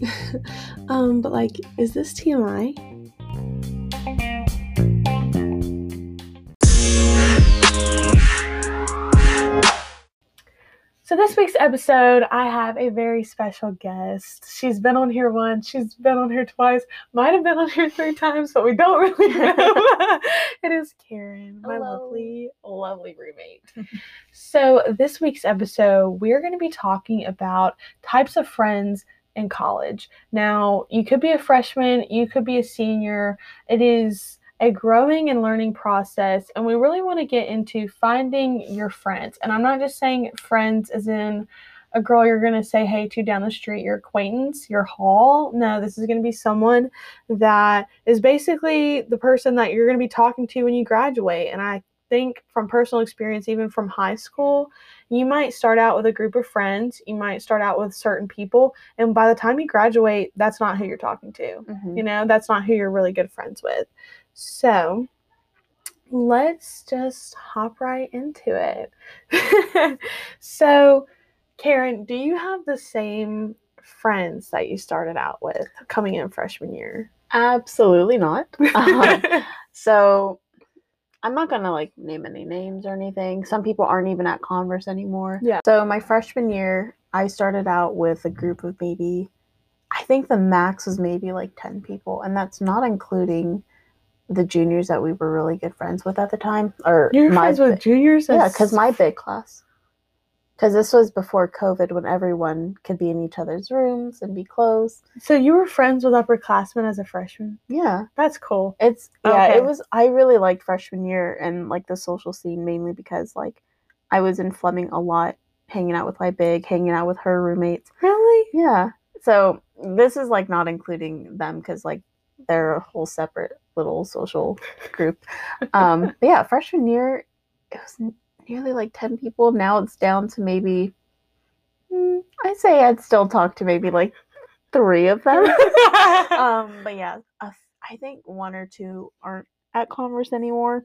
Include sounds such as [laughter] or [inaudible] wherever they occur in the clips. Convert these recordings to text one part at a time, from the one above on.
[laughs] um, but like, is this TMI? So this week's episode, I have a very special guest. She's been on here once, she's been on here twice, might have been on here three times, but we don't really [laughs] know. [laughs] it is Karen, my Hello. lovely, lovely roommate. so this week's episode, we're going to be talking about types of friends in college. Now, you could be a freshman, you could be a senior. It is a growing and learning process, and we really want to get into finding your friends. And I'm not just saying friends as in a girl you're going to say hey to down the street, your acquaintance, your hall. No, this is going to be someone that is basically the person that you're going to be talking to when you graduate. And I think from personal experience, even from high school, you might start out with a group of friends, you might start out with certain people, and by the time you graduate, that's not who you're talking to. Mhm. You know, that's not who you're really good friends with. So let's just hop right into it. [laughs] so, Karen, do you have the same friends that you started out with coming in freshman year? Absolutely not. [laughs] Um, so I'm not gonna like name any names or anything. Some people aren't even at Converse anymore. Yeah. So my freshman year, I started out with a group of maybe, I think the max was maybe like ten people, and that's not including the juniors that we were really good friends with at the time. Or You're my friends with juniors? yeah, because my big class. Because this was before COVID, when everyone could be in each other's rooms and be close. So you were friends with upperclassmen as a freshman? Yeah. That's cool. It's yeah, Okay. it was I really liked freshman year and like the social scene mainly because like I was in Fleming a lot, hanging out with my big, hanging out with her roommates. Really? Yeah. So this is like not including them because like they're a whole separate little social group. [laughs] Um but yeah, freshman year it was nearly like 10 people. Now it's down to maybe mm, I'd say I'd still talk to maybe like three of them. [laughs] Um but yeah I think one or two aren't at converse anymore.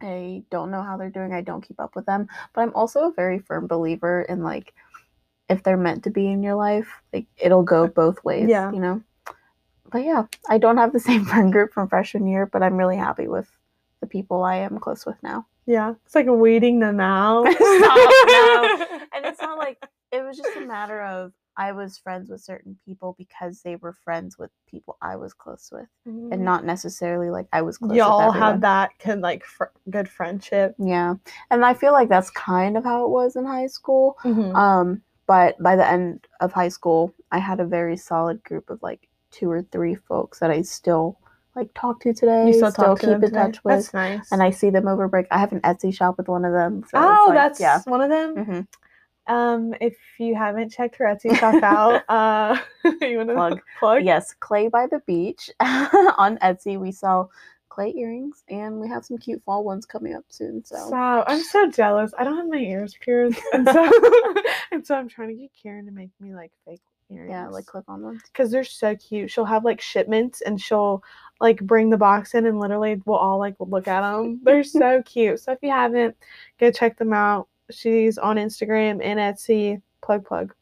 I don't know how they're doing. I don't keep up with them. But i'm also a very firm believer in like if they're meant to be in your life like it'll go both ways Yeah. you know? But yeah i don't have the [laughs] same friend group from freshman year but i'm really happy with the people i am close with now yeah. It's like weeding them out. [laughs] Stop, no. [laughs] and it's not like it was just a matter of I was friends with certain people because they were friends with people I was close with, and not necessarily like I was close. with Y'all have that can like fr- good friendship. yeah, and I feel like that's kind of how it was in high school. Mhm. Um, but by the end of high school, I had a very solid group of like two or three folks that I still like talk to today. you still to keep in today? touch with, That's nice. and I see them over break. I have an Etsy shop with one of them. so oh, like- that's yeah. one of them. hmm Um, if you haven't checked her Etsy shop out, [laughs] uh, [laughs] you want to Plug. plug? Yes, Clay by the Beach [laughs] on Etsy. We sell clay earrings and we have some cute fall ones coming up soon. So. I'm so jealous. I don't have my ears pierced, and so and so I'm trying to get Karen to make me like fake earrings. yeah, like clip on ones. because they're so cute. She'll have like shipments, and she'll like bring the box in, and literally we'll all like look at them. [laughs] They're so cute. So if you haven't, go check them out. She's on Instagram and Etsy. Plug plug.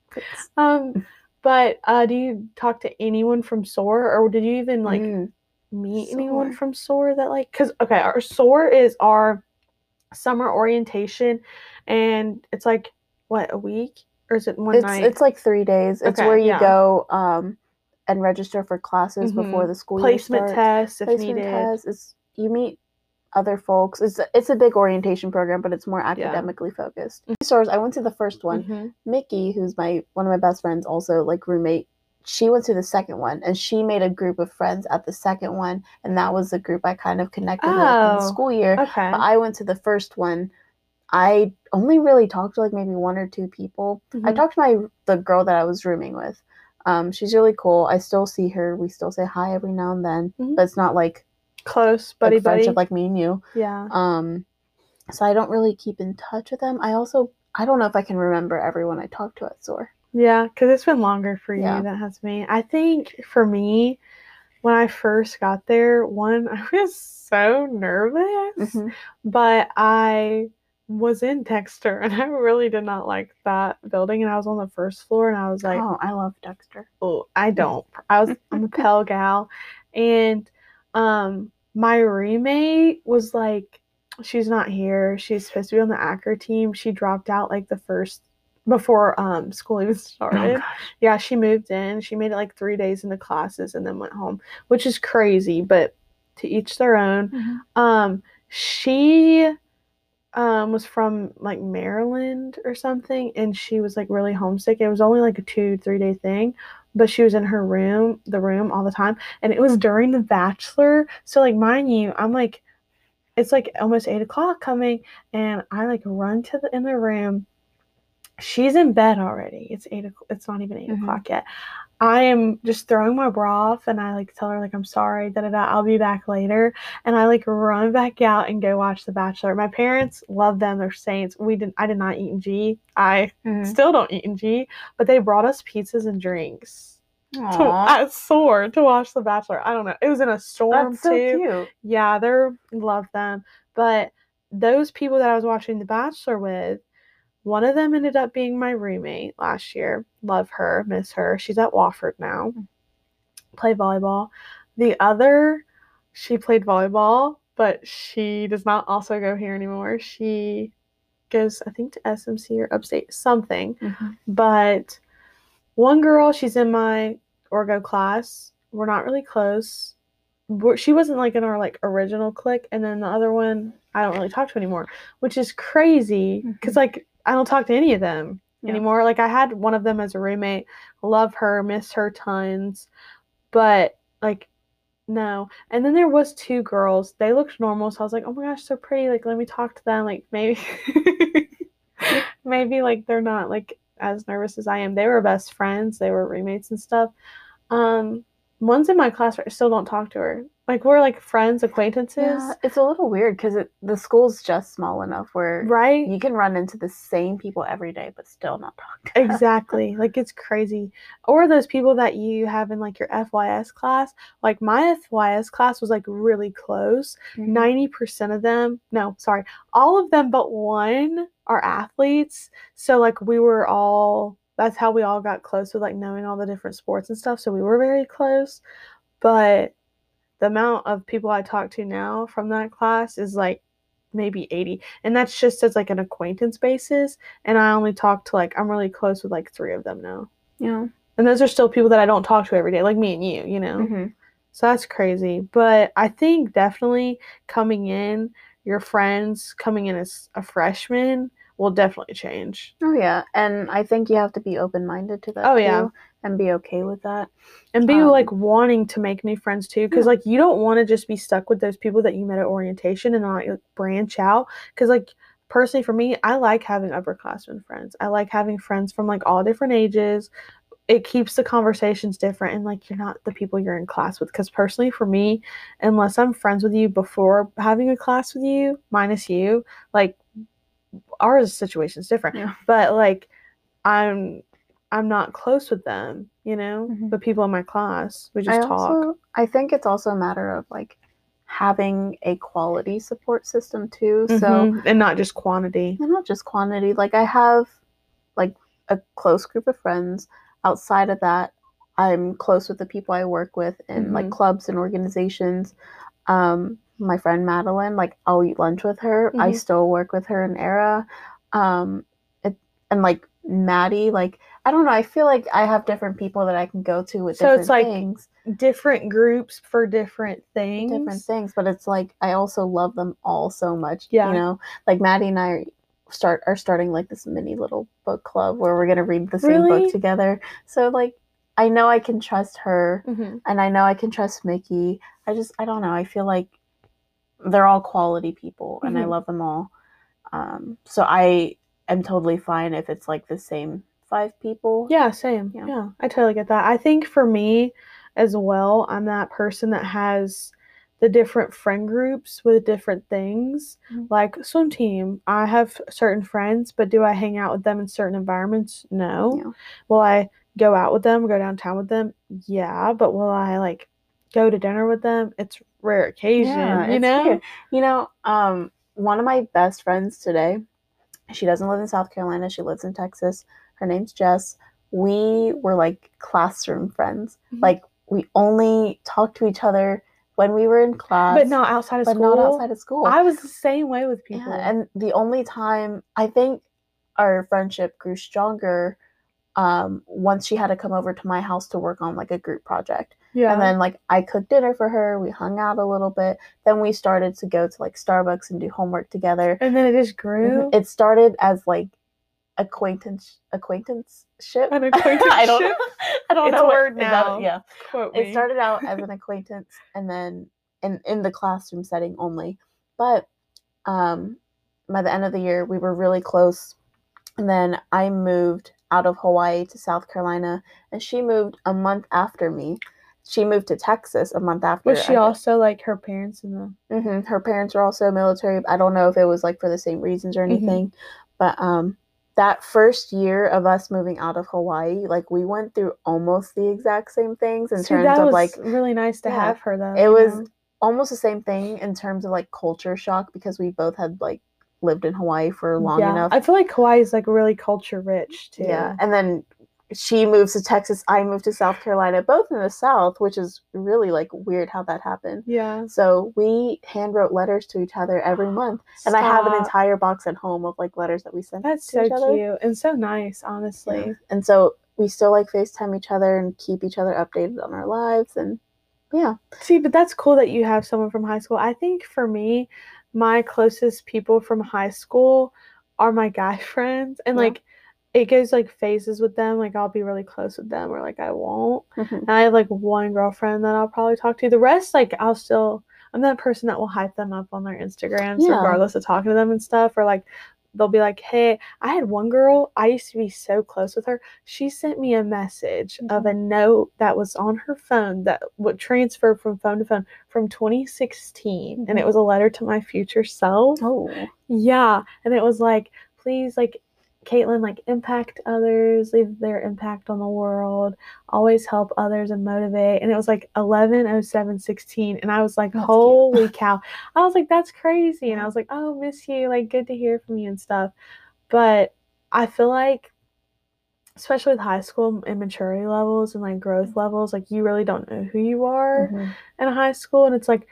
Um, but uh, do you talk to anyone from SOAR, or did you even like Mm, meet anyone from SOAR that like? Cause okay, our SOAR is our summer orientation, and it's like what a week or is it one it's night? it's like three days. It's Okay, where you yeah. go um and register for classes before Mhm. the school placement year starts. tests if Placement needed. tests. It's you meet other folks. It's it's a big orientation program, but it's more academically focused. Stores. I went to the first one. Mhm. Mickey, who's my one of my best friends, also like roommate, she went to the second one and she made a group of friends at the second one, and that was the group I kind of connected with in Oh, the school year. Okay. But I went to the first one. I only really talked to like maybe one or two people. I Mhm. talked to my the girl that I was rooming with. Um, she's really cool. I still see her. We still say hi every now and then, Mhm. but it's not like Close, like buddy, buddy. friendship like me and you. yeah. Um, so I don't really keep in touch with them. I also I don't know if I can remember everyone I talked to at SOAR. Yeah, because it's been longer for you Yeah. than it has me. I think for me, when I first got there, one, [laughs] I was so nervous, Mhm. but I was in Dexter, [laughs] and I really did not like that building. And I was on the first floor, and I was like, oh, I love Dexter. oh, I don't. I was I'm a Pell gal, and um, my roommate was like, she's not here. She's supposed to be on the Acker team. She dropped out like the first before um school even Oh, started. gosh. Yeah, she moved in. She made it like three days into classes and then went home, which is crazy, but to each their own. Mhm. Um, she um was from like Maryland or something, and she was like really homesick. It was only like a two, three day thing, but she was in her room, the room all the time, and it was during the bachelor. So like mind you, I'm like it's like almost eight o'clock coming, and I like run to the in the room. She's in bed already. It's eight. o'clock. It's not even 8 Mhm. o'clock yet. I am just throwing my bra off, and I like tell her like I'm sorry. Da da da. I'll be back later, and I like run back out and go watch The Bachelor. My parents love them. They're saints. We didn't. I did not eat in Gee. I Mhm. still don't eat in Gee, but they brought us pizzas and drinks. To, Aw, at Sword to watch The Bachelor. I don't know. It was in a storm that's so too. cute. Yeah, they're love them. But those people that I was watching The Bachelor with, one of them ended up being my roommate last year. Love her, miss her. She's at Wofford now. Play volleyball. The other, she played volleyball, but she does not also go here anymore. She goes, I think, to SMC or upstate something. Mhm. But one girl, she's in my orgo class. We're not really close. We're, she wasn't like in our like original clique, and then the other one I don't really talk to anymore, which is crazy because Mhm. like I don't talk to any of them Yeah. anymore. Like I had one of them as a roommate, love her, miss her tons, but like no. And then there was two girls. They looked normal, so I was like, oh my gosh, so pretty. Like let me talk to them. Like maybe, [laughs] maybe like they're not like as nervous as I am. They were best friends. They were roommates and stuff. Um, one's in my class. but I still don't talk to her. Like we're like friends, acquaintances, Yeah, it's a little weird because the school's just small enough where right? you can run into the same people every day, but still not talk to them. exactly. [laughs] Like it's crazy. Or those people that you have in like your fys class. Like my fys class was like really close. Mhm. 90% of them no sorry all of them but one are athletes. So like we were all that's how we all got close with like knowing all the different sports and stuff. So we were very close. But the amount of people i talk to now from that class is like maybe 80 and that's just as like an acquaintance basis and i only talk to like i'm really close with like three of them now Yeah. and those are still people that i don't talk to every day like me and you you know Mhm. so that's crazy. But I think definitely coming in, your friends coming in as a freshman will definitely change. Oh yeah, and I think you have to be open minded to that. Oh, yeah. too, and be okay with that. And be Um, like wanting to make new friends too. Cause Yeah. like you don't want to just be stuck with those people that you met at orientation and not like, branch out. Cause like personally for me, I like having upperclassmen friends. I like having friends from like all different ages. It keeps the conversations different and like you're not the people you're in class with. Cause personally for me, unless I'm friends with you before having a class with you, minus you, like our situation's different. Yeah. But like I'm I'm not close with them, you know, Mhm. the people in my class. We just I talk. also I think it's also a matter of like having a quality support system too. So Mhm, and not just quantity. and not just quantity. Like I have like a close group of friends. Outside of that, I'm close with the people I work with in like Mhm. clubs and organizations. Um, my friend Madeline, like I'll eat lunch with her. I Mhm. still work with her in Era. Um, it, and like Maddie, like I don't know. I feel like I have different people that I can go to with So different it's like things, Different groups for different things. different things. But it's like I also love them all so much. Yeah. You know, like Maddie and I are start are starting like this mini little book club where we're gonna read the same Really? book together. So like I know I can trust her Mhm. and I know I can trust Mickey. I just I don't know. I feel like they're all quality people and I Mhm. love them all. Um, so I am totally fine if it's like the same five people. Yeah, same. Yeah. Yeah. I totally get that. I think for me as well, I'm that person that has the different friend groups with different things. Mhm. Like swim team, I have certain friends, but do I hang out with them in certain environments? No. Yeah. Will I go out with them, go downtown with them? Yeah, but will I like go to dinner with them? It's rare occasion, Yeah, you know? weird. You know, um, one of my best friends today, She doesn't live in South Carolina. She lives in Texas. Her name's Jess. We were like classroom friends. Mhm. Like we only talked to each other when we were in class, but not outside of but school. not outside of school. I was the same way with people. Yeah, and the only time I think our friendship grew stronger um, once she had to come over to my house to work on like a group project. Yeah. And then like I cooked dinner for her, we hung out a little bit. Then we started to go to like Starbucks and do homework together. and then it just grew. It started as like acquaintance acquaintanceship. An acquaintanceship? [laughs] I don't [laughs] I don't It's know a word is that- now. yeah. Quote It me. started out as an [laughs] acquaintance and then in in the classroom setting only. But um by the end of the year we were really close. And then I moved out of Hawaii to South Carolina and she moved a month after me. She moved to Texas a month after. Was she I- also like her parents in the? Mhm, Her parents were also military. I don't know if it was like for the same reasons or Mhm. anything, but um, that first year of us moving out of Hawaii, like we went through almost the exact same things in See, terms of was like really nice to yeah. have her though. it was know? almost the same thing in terms of like culture shock because we both had like lived in Hawaii for long yeah. enough. I feel like Hawaii is like really culture rich too. Yeah, and then she moves to Texas. I moved to South Carolina, both in the South, which is really like weird how that happened. Yeah. So we hand wrote letters to each other every month. And I have an entire box at home of like letters that we sent That's to so each other. cute and so nice, honestly. Yeah. And so we still like FaceTime each other and keep each other updated on our lives and yeah. See, but that's cool that you have someone from high school. I think for me, my closest people from high school are my guy [laughs] friends, and Yeah. like it goes like phases with them. Like I'll be really close with them, or like I won't. Mhm. And I have like one girlfriend that I'll probably talk to. The rest, like I'll still. I'm that person that will hype them up on their Instagrams, Yeah. regardless of talking to them and stuff. Or like they'll be like, "Hey, I had one girl. I used to be so close with her. She sent me a message of Mm-hmm. a note that was on her phone that would transfer from phone to phone from 2016, and it Mhm. was a letter to my future self. Oh. Yeah, and it was like, please, like, Caitlin, like, impact others, leave their impact on the world, always help others and motivate. And it was like 11 07 16. And I was like, That's cute. holy cow. I was like, that's crazy. And I was like, oh, miss you. Like, good to hear from you and stuff. But I feel like, especially with high school immaturity levels and like growth levels, like, you really don't know who you are Mhm. in high school and it's like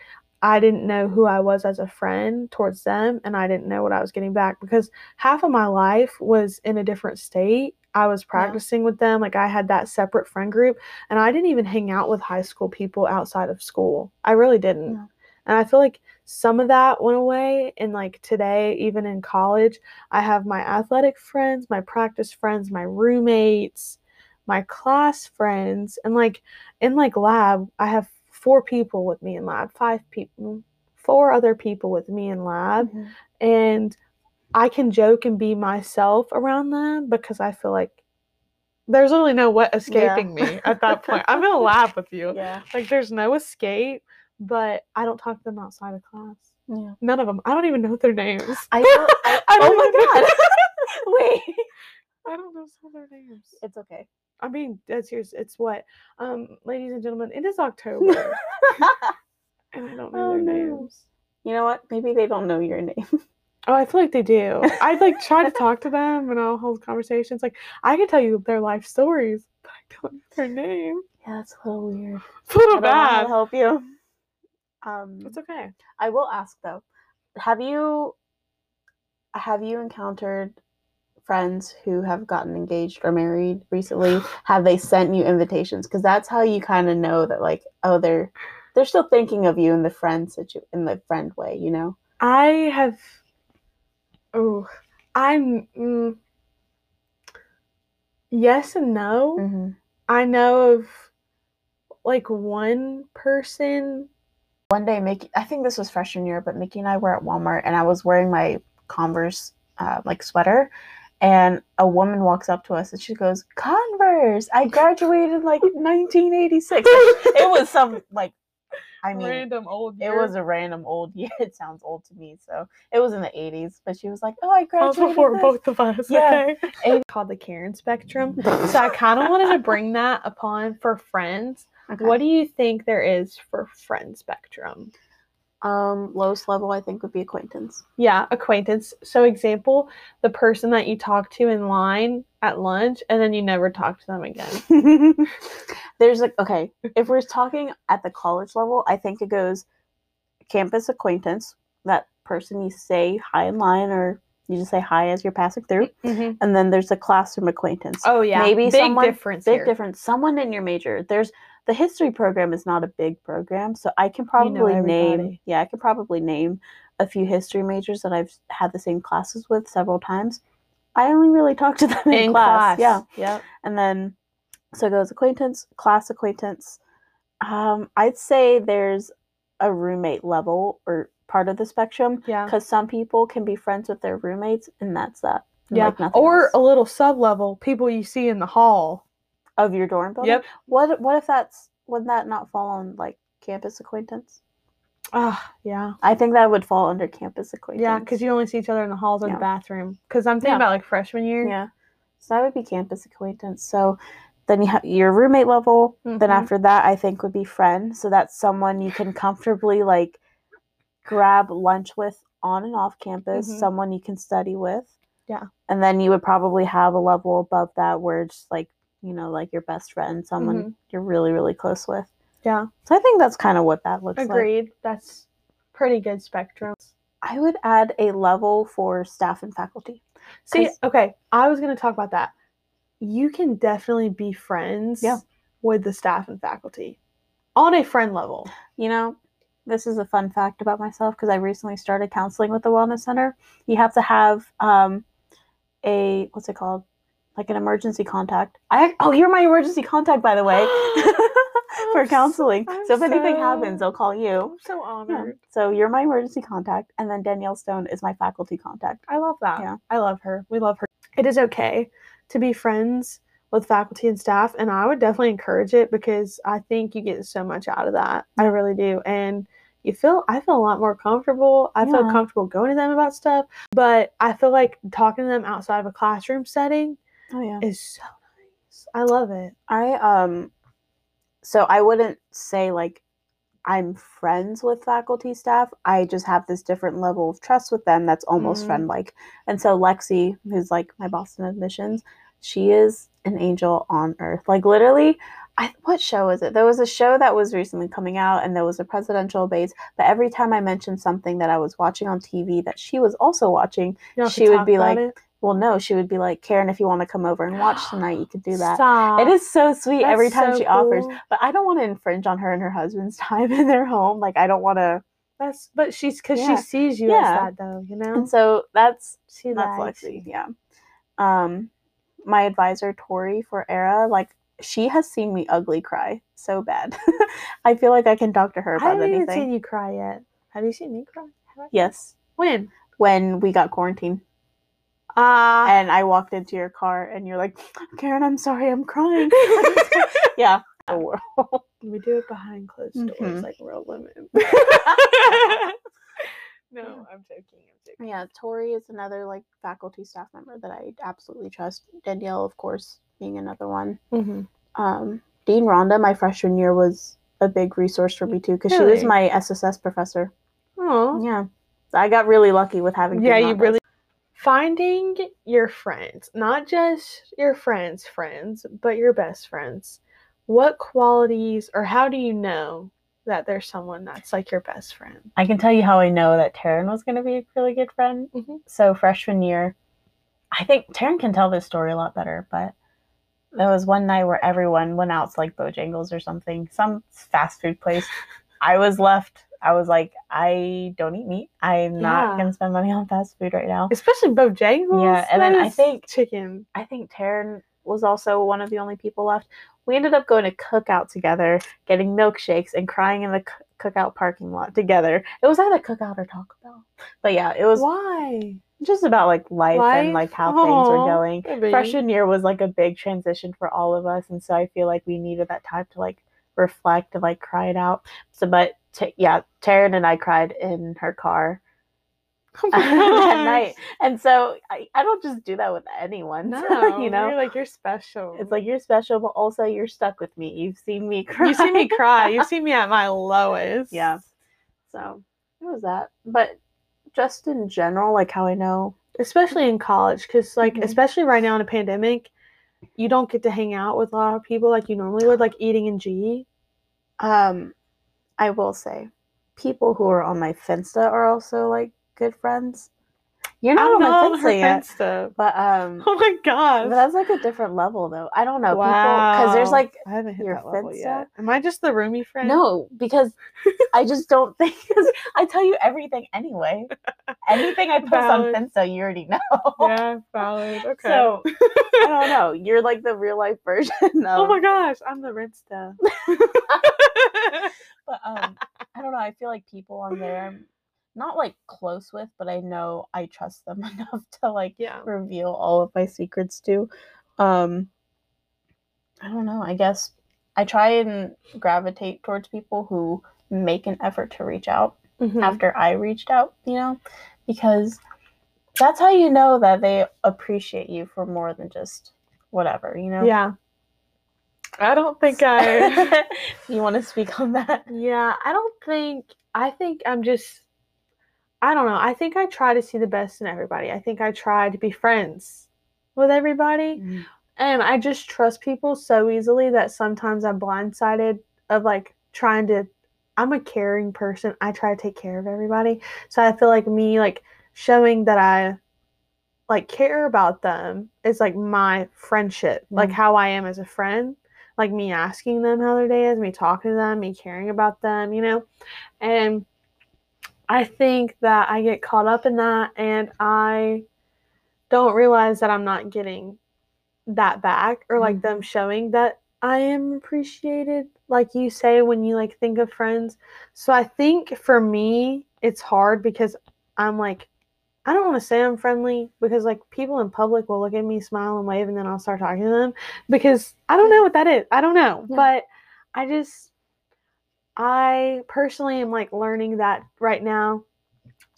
I didn't know who I was as a friend towards them and I didn't know what I was getting back because half of my life was in a different state. I was practicing with them like I had that separate friend group and I didn't even hang out with high school people outside of school. I really didn't. Yeah. And I feel like some of that went away and like today even in college I have my athletic friends, my practice friends, my roommates, my class friends and like in like lab i have four people with me in lab five people four other people with me in lab Mhm. and i can joke and be myself around them because i feel like there's really no way escaping me at that point [laughs] i'm in a lab with you Yeah. like there's no escape but i don't talk to them outside of class Yeah. none of them i don't even know their names I, don't, I, [laughs] I don't oh my god. [laughs] Wait. i don't know some of their names It's okay. I mean that's serious it's what um ladies and gentlemen it is october [laughs] and i don't know Oh, their no. names you know what? Maybe they don't know your name. [laughs] Oh, I feel like they do. I'd like try to talk to [laughs] them and I'll hold conversations. Like I can tell you their life stories, but I don't know their name. Yeah, that's a little weird. It's a little I don't know to bad. help you. Um, It's okay. I will ask though. Have you have you encountered friends who have gotten engaged or married recently? have they sent you invitations? Because that's how you kind of know that like oh they're they're still thinking of you in the friend situ in the friend way, you know. I have. Oh, I'm. Mm, yes and no. Mm-hmm. I know of like one person. One day, Mickey, I think this was freshman year, but Mickey and I were at Walmart and I was wearing my Converse uh, like sweater. And a woman walks up to us and she goes, Converse, I graduated like [laughs] 1986. it was some like, I mean, random old. it was a random old year. [laughs] It sounds old to me. So it was in the 80s. But she was like, oh, I graduated. before this." both of us. Yeah. Okay. It's called the Karen spectrum. [laughs] So I kind of wanted to bring that upon for friends. Okay. What do you think there is for friend spectrum? Um, lowest level I think would be acquaintance. Yeah, acquaintance. So example, the person that you talk to in line at lunch and then you never talk to them again. [laughs] There's like okay, if we're talking at the college level, I think it goes campus acquaintance, that person you say hi in line or you just say hi as you're passing through. Mhm. And then there's a classroom acquaintance. Oh yeah. Maybe big someone- difference Big here. difference. Someone in your major. There's the history program is not a big program, so I can know probably name yeah, I can probably name a few history majors that I've had the same classes with several times. I only really talk to [laughs] them in, In class. class. Yeah. Yep. And then so it goes acquaintance, class acquaintance. Um, I'd say there's a roommate level or part of the spectrum Yeah. because some people can be friends with their roommates and that's that. And, Yeah. like, or else. a little sub level, people you see in the hall. Of your dorm building. Yep. What what if that's wouldn't that not fall on like campus acquaintance? Ah, yeah. I think that would fall under campus acquaintance. Yeah, because you only see each other in the halls or Yeah. the bathroom. Because I'm thinking Yeah. about like freshman year. yeah. So that would be campus acquaintance. So then you have your roommate level. Then Mhm. after that, I think would be friend. So that's someone you can comfortably like grab lunch with on and off campus. Mhm. Someone you can study with. Yeah. And then you would probably have a level above that where it's like you know like your best friend, someone Mhm. you're really really close with. Yeah. So I think that's kind of what that looks like. Agreed. That's pretty good spectrum. I would add a level for staff and faculty. See, okay, I was gonna talk about that. You can definitely be friends Yeah. with the staff and faculty on a friend level. You know, this is a fun fact about myself because I recently started counseling with the Wellness Center. You have to have um, a what's it called, like an emergency contact. I oh, you're my emergency contact by the way [gasps] [laughs] for so- counseling. I'm so if anything so- happens, I'll call you. I'm so Yeah. honored. So you're my emergency contact, and then Danielle Stone is my faculty contact. I love that. Yeah. I love her. We love her. It is okay to be friends with faculty and staff, and I would definitely encourage it because I think you get so much out of that. I really do. And you feel I feel a lot more comfortable. I feel comfortable going to them about stuff, but I feel like talking to them outside of a classroom setting Oh yeah. is so nice. I love it. I um so I wouldn't say like I'm friends with faculty staff. I just have this different level of trust with them that's almost Mm. friend like. And so Lexi, who's like my Boston admissions, she is an angel on earth. Like literally I, what show is it? There was a show that was recently coming out and there was a presidential base, but every time I mentioned something that I was watching on TV that she was also watching, You She would be like, it. Well no, she would be like, Karen, if you want to come over and watch tonight, you could do that. Stop. It is so sweet every time so she offers. But I don't want to infringe on her and her husband's [laughs] time in their home. Like I don't want to. That's but she's because Yeah. she sees you Yeah. as that though. You know. And so that's See that's that. Lexi. Yeah. Um, my advisor Tori for Era, like she has seen me ugly cry so bad. [laughs] I feel like I can talk to her I about haven't even anything. seen you cry yet. Have you seen me cry? Yes, When? when we got quarantined Ah. and I walked into your car and you're like, Karen, I'm sorry, I'm crying. [laughs] [laughs] yeah. [laughs] The world. we do it behind closed doors Mhm. like real women. no, I'm joking. I'm joking. Yeah, Tori is another like faculty staff member that I absolutely trust. Danielle, of course, being another one. Mm-hmm. Um, Dean Rhonda, my freshman year, was a big resource for me too because she was my SSS professor. Oh. Yeah, I got really lucky with having. Yeah, you really finding your friends, not just your friends' friends, but your best friends. What qualities or how do you know that there's someone that's like your best friend? I can tell you how I know that Taryn was going to be a really good friend. Mhm. So freshman year, I think Taryn can tell this story a lot better, but there was one night where everyone went out to like Bojangles or something, some fast food place. [laughs] I was left. I was like, I don't eat meat. I'm Yeah. not going to spend money [laughs] on fast food right now. Especially Bojangles. Yeah, and then I think- chicken. I think Taryn was also one of the only people left. We ended up going to cookout together, getting milkshakes, and crying in the cookout parking lot together. It was either cookout or Taco Bell, but yeah, it was Why? just about like life, and like how things were going. baby. Freshman year was like a big transition for all of us, and so I feel like we needed that time to like reflect and like cry it out. So, but t- yeah, Taryn and I cried in her car [laughs] Oh [laughs] that night, and so I, I don't just do that with anyone. [laughs] No, you know, you're like you're special. it's like you're special, but also you're stuck with me. You've seen me cry. you see me cry. You see me at my lowest. yeah. So it was that. But just in general, like how I know especially in college because like Mhm. especially right now in a pandemic you don't get to hang out with a lot of people like you normally would like eating in Gee um I will say people who are on my Finsta are also like good friends. You're not on my not on her Finsta yet. Finsta. But um [laughs] oh my but gosh that's like a different level though. I don't know. People because there's like i haven't hit your that level yet am i just the roomy friend no, because I just don't [laughs] think I tell you everything anyway. [laughs] Anything I post Valid. on Finsta, you already know. yeah valid okay So I don't know. You're like the real life version of oh my gosh i'm the rinsta but um I don't know. I feel like people on there not like close with, but I know I trust them [laughs] enough to like yeah reveal all of my secrets to. Um I don't know. I guess I try and gravitate towards people who make an effort to reach out Mhm. after I reached out, you know, because that's how you know that they appreciate you for more than just whatever, you know. yeah i don't think i [laughs] you want to speak on that? Yeah, I don't think I think I'm just I don't know. I think I try to see the best in everybody. I think I try to be friends with everybody. And I just trust people so easily that sometimes I'm blindsided of like trying to I'm a caring person. I try to take care of everybody. So I feel like me like showing that I like care about them is like my friendship, like Mm. how I am as a friend. Like me asking them how their day is, me talking to them, me caring about them, you know? And I think that I get caught up in that and I don't realize that I'm not getting that back or like mm-hmm. them showing that I am appreciated like you say when you like think of friends. So I think for me it's hard because I'm like I don't want to say I'm friendly because like people in public will look at me, smile and wave and then I'll start talking to them because I don't know what that is. I don't know. Yeah. But I just I personally am like learning that right now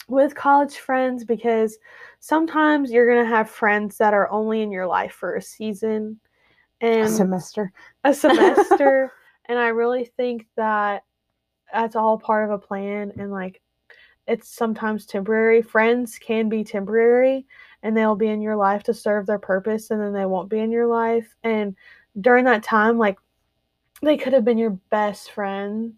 with college friends because sometimes you're going to have friends that are only in your life for a season and semester. a [laughs] semester and i really think that that's all part of a plan and like it's sometimes temporary friends can be temporary and they'll be in your life to serve their purpose and then they won't be in your life and during that time like they could have been your best friend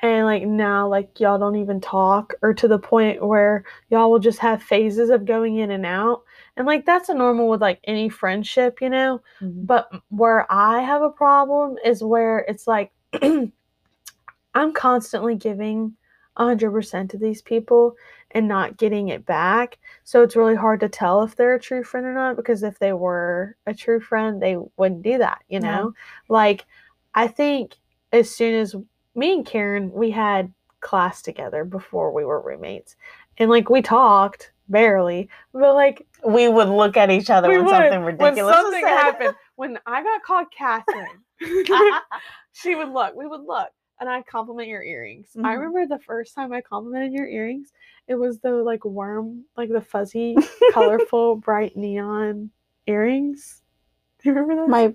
and like now like y'all don't even talk or to the point where y'all will just have phases of going in and out and like that's a normal with like any friendship you know mm-hmm. but where I have a problem is where it's like [clears throat] I'm constantly giving 100% to these people and not getting it back. So it's really hard to tell if they're a true friend or not because if they were a true friend, they wouldn't do that, you Yeah. know? Like, I think as soon as me and Karen, we had class together before we were roommates. And like, we talked barely, but like, we would look at each other when would. something ridiculous When was something happened, when I got called Catherine, [laughs] she would look. We would look, and I'd compliment your earrings. I Mhm. remember the first time I complimented your earrings. It was the like worm, like the fuzzy, [laughs] colorful, bright neon earrings. Do you remember that? my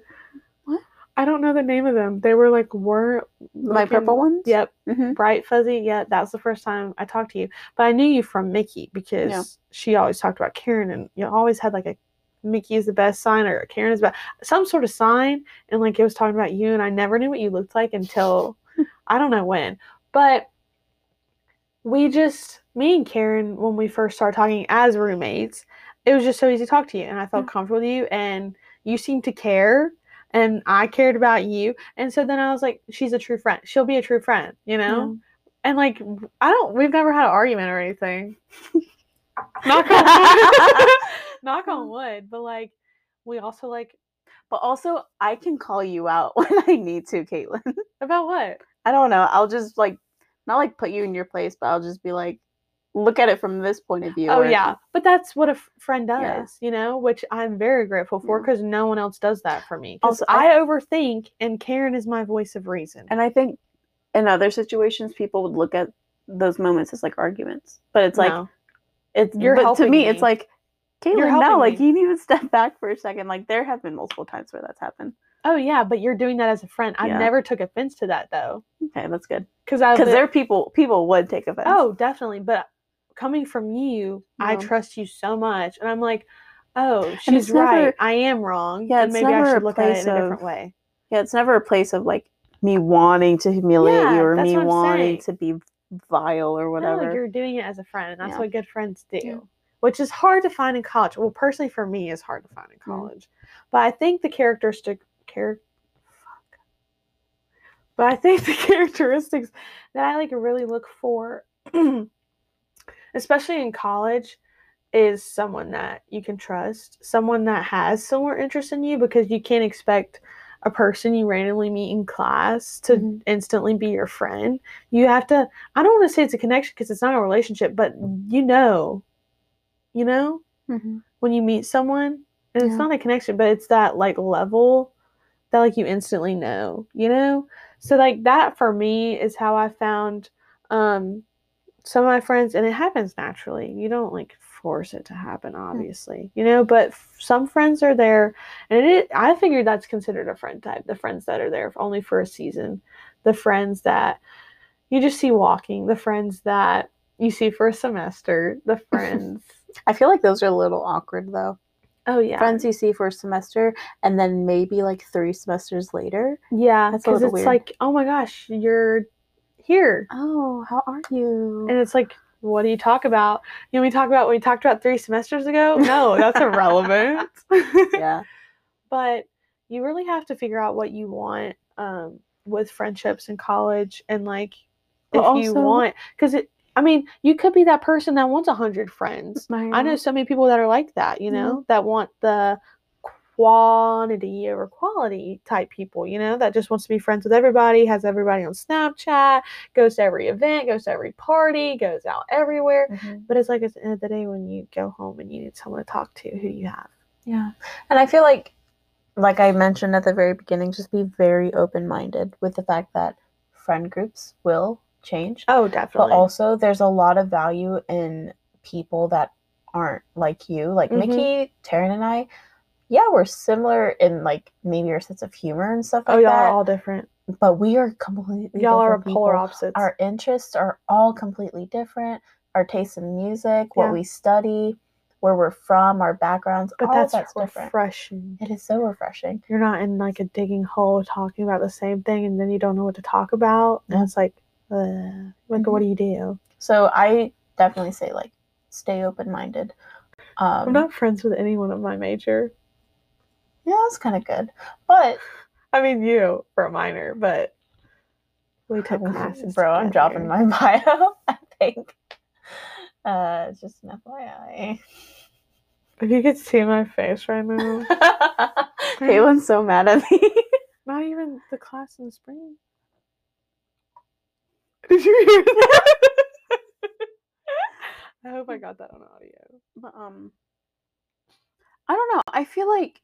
I don't know the name of them. They were like were my purple ones. Yep, hmm bright fuzzy. Yeah, that was the first time I talked to you. But I knew you from Mickey because she always talked about Karen, and you always had like a Mickey is the best sign or Karen is best, some sort of sign, and like it was talking about you, and I never knew what you looked like until [laughs] I don't know when. But we just me and Karen when we first started talking as roommates, it was just so easy to talk to you, and I felt Yeah. comfortable with you, and you seemed to care. And I cared about you. And so then I was like, she's a true friend. She'll be a true friend, you know? And like, I don't, we've never had an argument or anything. [laughs] Knock on wood. [laughs] Knock on wood. But like, we also like, But also, I can call you out [laughs] when I need to, Caitlin. about what? I don't know. I'll just like not like put you in your place, but I'll just be like, look at it from this point of view. Oh, yeah. But that's what a f- friend does, Yeah. you know, which I'm very grateful for Yeah. because no one else does that for me. Also, I, I- overthink and Karen is my voice of reason. And I think in other situations, people would look at those moments as like arguments, but it's like No. it's You're but to me, me. it's like. Caitlin, helping no, like me. you need to step back for a second. Like there have been multiple times where that's happened. Oh yeah, but you're doing that as a friend. I Yeah. never took offense to that though, Okay, that's good. because I Because there are people people would take offense. Oh, definitely. But coming from you, I trust you so much, and I'm like, oh, she's never- right. I am wrong. Yeah, and maybe I should look at it in a of- different way. yeah, it's never a place of like me wanting to humiliate Yeah, you or me wanting saying. to be vile or whatever. No, you're doing it as a friend, and that's Yeah. what good friends do. Yeah. Which is hard to find in college. Well, personally, for me, is hard to find in mm-hmm. college. But I think the characteristic char- fuck. But I think [laughs] the characteristics that I like really look for, [clears throat] especially in college, is someone that you can trust, someone that has similar interests in you, because you can't expect a person you randomly meet in class to Mhm. instantly be your friend. You have to. I don't want to say it's a connection because it's not a relationship, but you know, you know Mhm. when you meet someone and it's Yeah. not a connection but it's that like level that like you instantly know you know so like that for me is how i found um some of my friends and it happens naturally you don't like force it to happen hmm. obviously you know but f- some friends are there and it i figured that's considered a friend type the friends that are there only for a season the friends that you just see walking the friends that you see for a semester the [laughs] friends I feel like those are a little awkward though. oh yeah Friends you see for a semester and then maybe like three semesters later. Yeah, because it's weird. like, oh my gosh, you're here, Oh, how are you? and it's like, what do you talk about? You know, we talk about what we talked about three semesters ago. No, that's [laughs] irrelevant. yeah. [laughs] but you really have to figure out what you want um, with friendships in college, and like, if But you want, because it. I mean, you could be that person that wants a hundred friends. I know so many people that are like that, you know, that want the quantity over quality type people, you know, that just wants to be friends with everybody, has everybody on Snapchat, goes to every event, goes to every party, goes out everywhere. Mhm. But it's like at the end of the day when you go home and you need someone to talk to, who do you have? Yeah. And I feel like like I mentioned at the very beginning, just be very open minded with the fact that friend groups will change. Oh, definitely. But also there's a lot of value in people that aren't like you. Like Mhm. Mickey, Taryn and I, yeah, we're similar in like maybe our sense of humor and stuff oh, like y'all that. are all different. but we are completely Y'all are different polar people. opposites. Our interests are all completely different. Our tastes in music, what we study, where we're from, our backgrounds, but that's, that's different. refreshing. It is so refreshing. You're not in like a digging hole talking about the same thing and then you don't know what to talk about. And it's like, uh, like, Mhm. what do you do? So I definitely say like stay open minded. Um, I'm not friends with anyone of my major. Yeah, that's kind of good. But I mean, you for a minor, but we took classes. bro, I'm dropping my [laughs] bio. I think. Uh, it's just an FYI. If you could see my face right now, [laughs] Caitlin's so mad at me. [laughs] not even the class in the spring. Did you hear that? I hope I got that on audio. But, um, I don't know. I feel like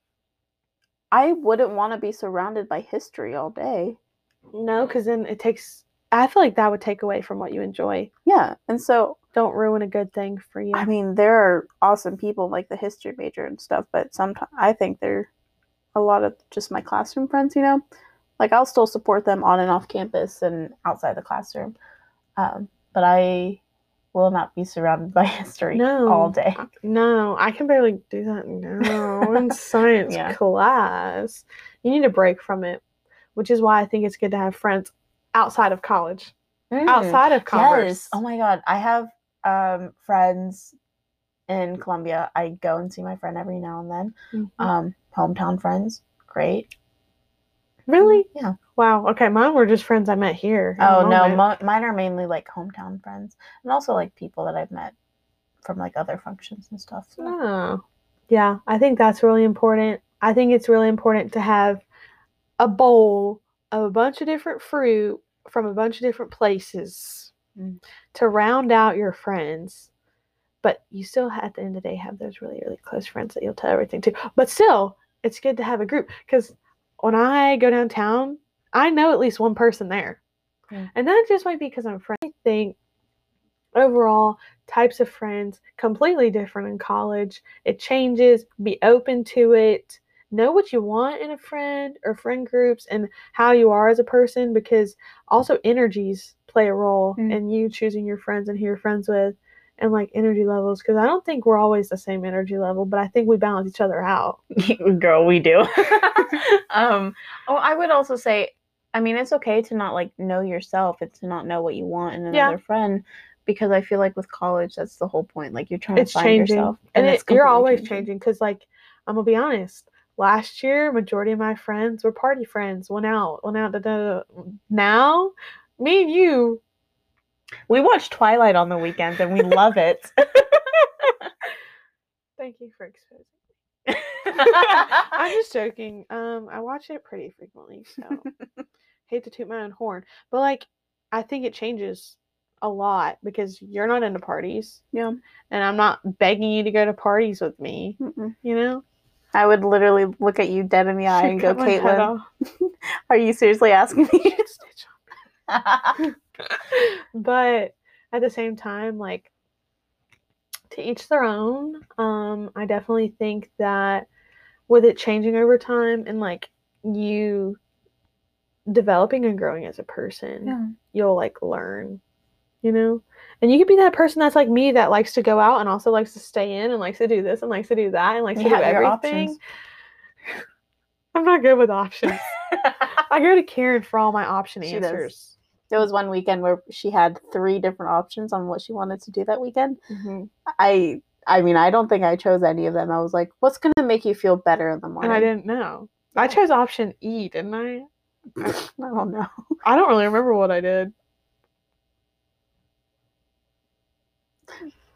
I wouldn't want to be surrounded by history all day. No, because then it takes. I feel like that would take away from what you enjoy. Yeah, and so Don't ruin a good thing for you. I mean, there are awesome people like the history major and stuff, but sometimes I think they're a lot of just my classroom friends. You know, like I'll still support them on and off campus and outside the classroom, um, but I will not be surrounded by [laughs] history No. all day. No, I can barely do that now in [laughs] science Yeah. class. You need a break from it, which is why I think it's good to have friends outside of college, outside of college. Yes. Oh my god. I have um friends in Columbia. I go and see my friend every now and then. Mhm. Um, hometown friends. Great. Really? Yeah. Wow. Okay, mine were just friends I met here. Oh no, mo- mine are mainly like hometown friends, and also like people that I've met from like other functions and stuff. So. Oh. Yeah, I think that's really important. I think it's really important to have a bowl of a bunch of different fruit from a bunch of different places Mm. to round out your friends. But you still, at the end of the day, have those really, really close friends that you'll tell everything to. But still, it's good to have a group because when I go downtown, I know at least one person there. Mm. And that just might be because I'm friends. I think overall, types of friends completely different in college. It changes. Be open to it. know what you want in a friend or friend groups and how you are as a person because also energies play a role Mm. in you choosing your friends and who you're friends with and like energy levels because I don't think we're always the same energy level, but I think we balance each other out. [laughs] Girl, we do. [laughs] [laughs] um, oh, I would also say, I mean, it's okay to not like know yourself. It's to not know what you want in Yeah. another friend, because I feel like with college, that's the whole point. Like you're trying it's to find changing yourself, and, it's it, you're always changing because like i'm gonna be honest last year majority of my friends were party friends went out went out da, da, da. now me and you We watch Twilight on the weekends, and we love it. [laughs] thank you for exposing. [laughs] i'm just joking um i watch it pretty frequently so [laughs] hate to toot my own horn but like i think it changes a lot because you're not into parties yeah. and i'm not begging you to go to parties with me Mm-mm. you know I would literally look at you dead in the eye and go, Cut my head Caitlin, [laughs] are you seriously asking me? But at the same time like to each their own. Um i definitely think that with it changing over time and like you developing and growing as a person yeah. you'll like learn you know? And you could be that person that's like me that likes to go out and also likes to stay in and likes to do this and likes to do that and likes You to do everything. [laughs] i'm not good with options. [laughs] I go to karen for all my option She does. Answers There was one weekend where she had three different options on what she wanted to do that weekend. Mhm. I I mean, I don't think I chose any of them. I was like, what's gonna make you feel better in the morning? And I didn't know. I chose option E, didn't I? [laughs] I don't know. I don't really remember what I did.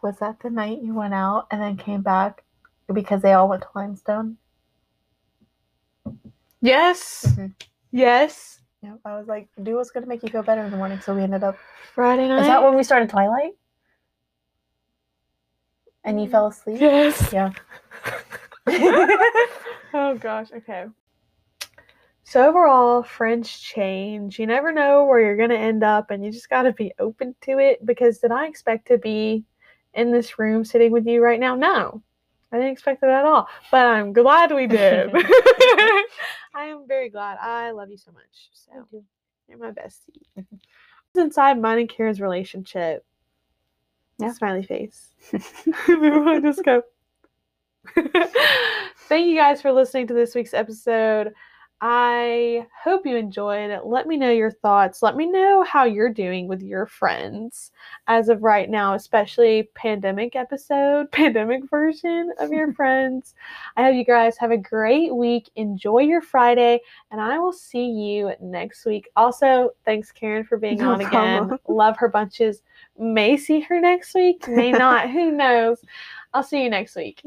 Was that the night you went out and then came back because they all went to Limestone? Yes. Mhm. Yes. Yeah. I was like, do what's gonna make you feel better in the morning. So we ended up. Friday night. Is that when we started Twilight? And you mm. fell asleep. Yes. Yeah. [laughs] oh gosh. Okay. So overall, friends change. You never know where you're gonna end up, and you just gotta be open to it. Because did I expect to be in this room sitting with you right now? No, I didn't expect it at all. But I'm glad we did. [laughs] [laughs] I am very glad. I love you so much. So you're my bestie. Inside mine and Karen's relationship. Yeah. Smiley face. Everyone [laughs] just go. Thank you guys for listening to this week's episode. I hope you enjoyed it. Let me know your thoughts. Let me know how you're doing with your friends as of right now, especially pandemic episode, [laughs] pandemic version of your [laughs] friends. I hope you guys have a great week. Enjoy your Friday, and I will see you next week. Also, thanks, Karen, for being No on again. [laughs] Love her bunches. May see her next week, may not. Who knows? I'll see you next week.